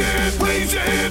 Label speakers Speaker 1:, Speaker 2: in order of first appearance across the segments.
Speaker 1: Please, raise.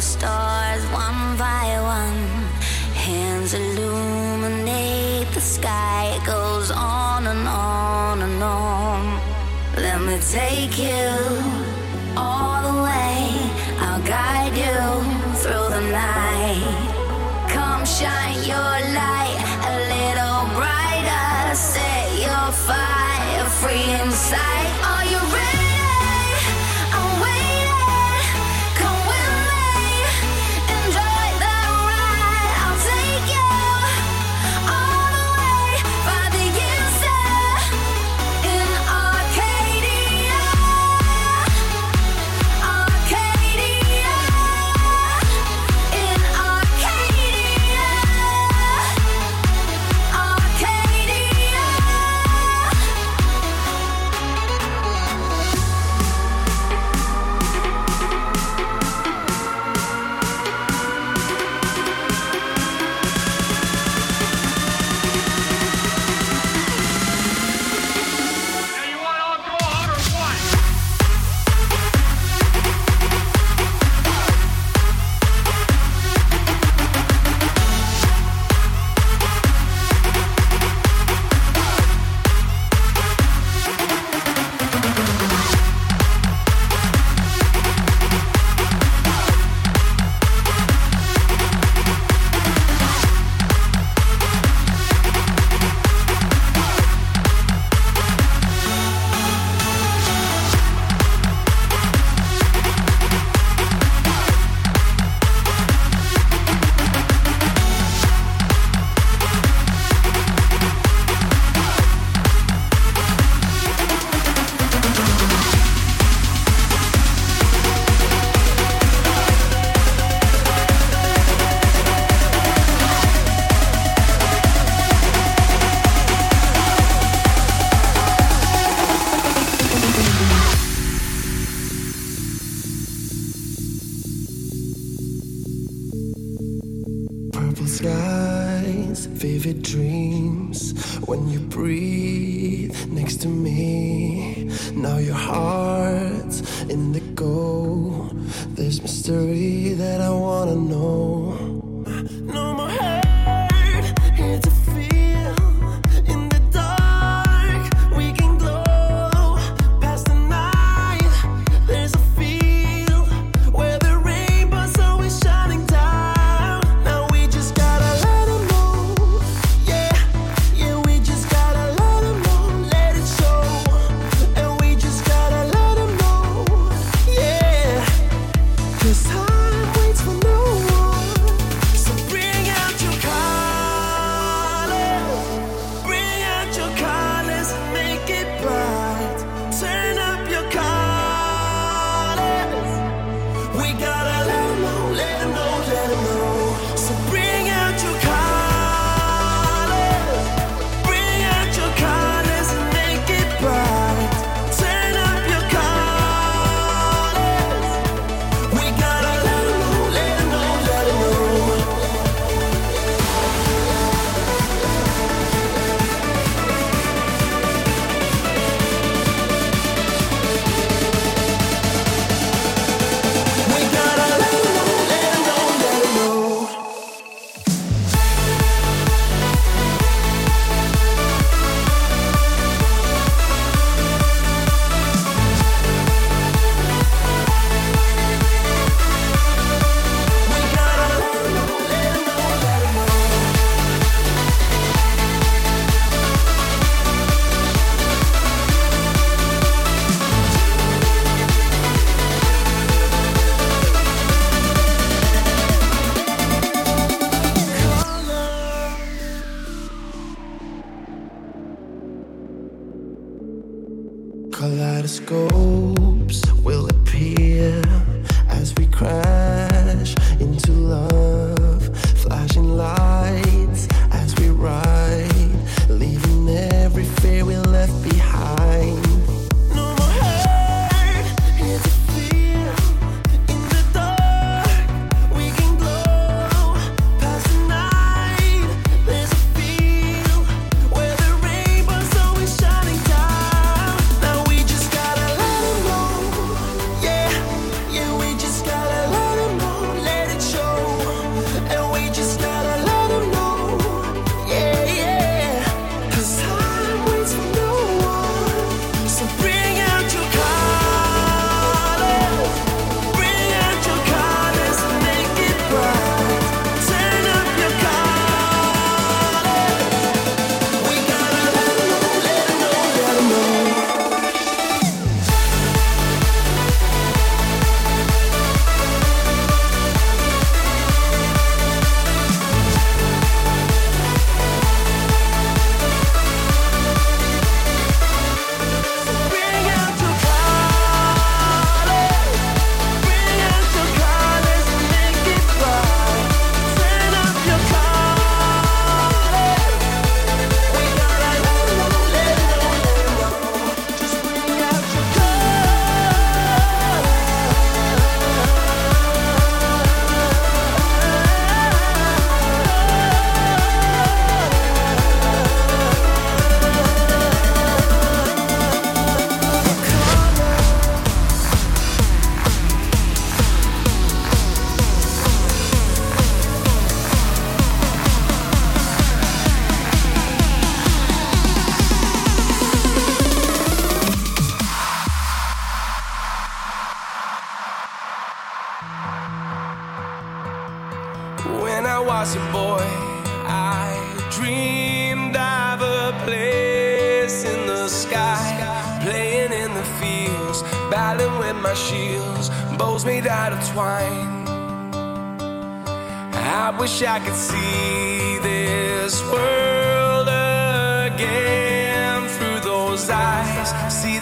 Speaker 2: Stars one by one, hands illuminate the sky. It goes on and on and on. Let me take you.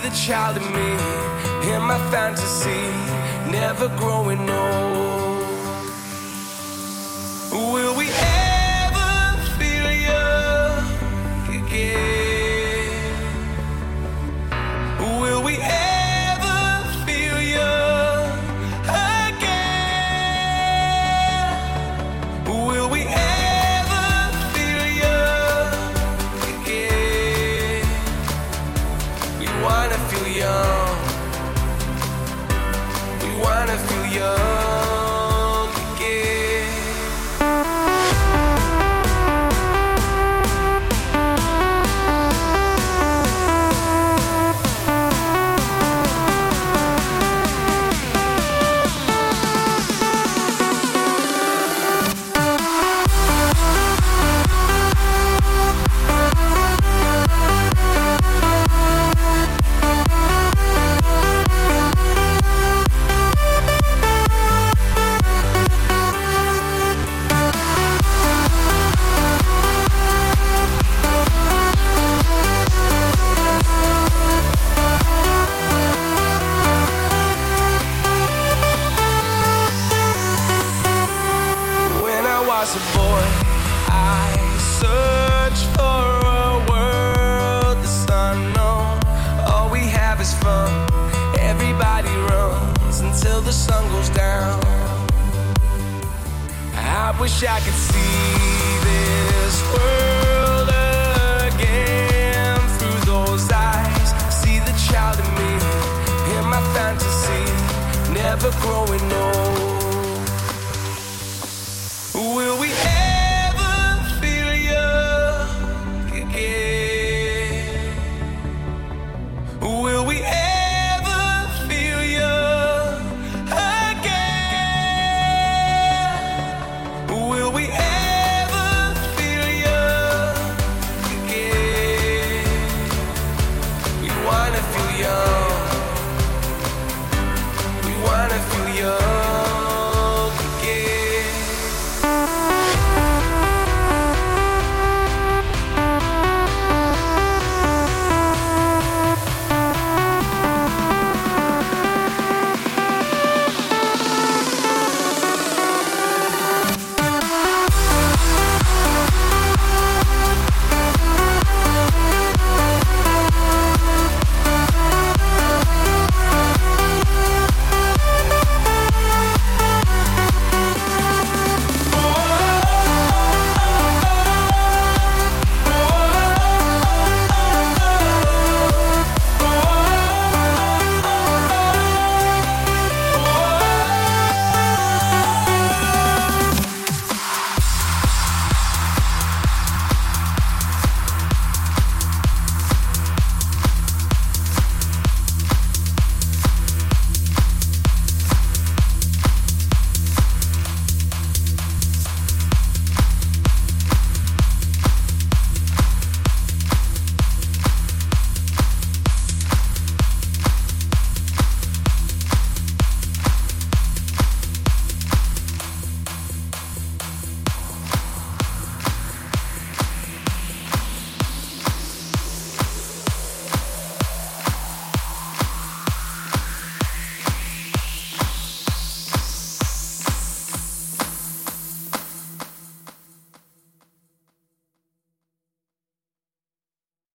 Speaker 3: the child in me, in my fantasy, never growing old.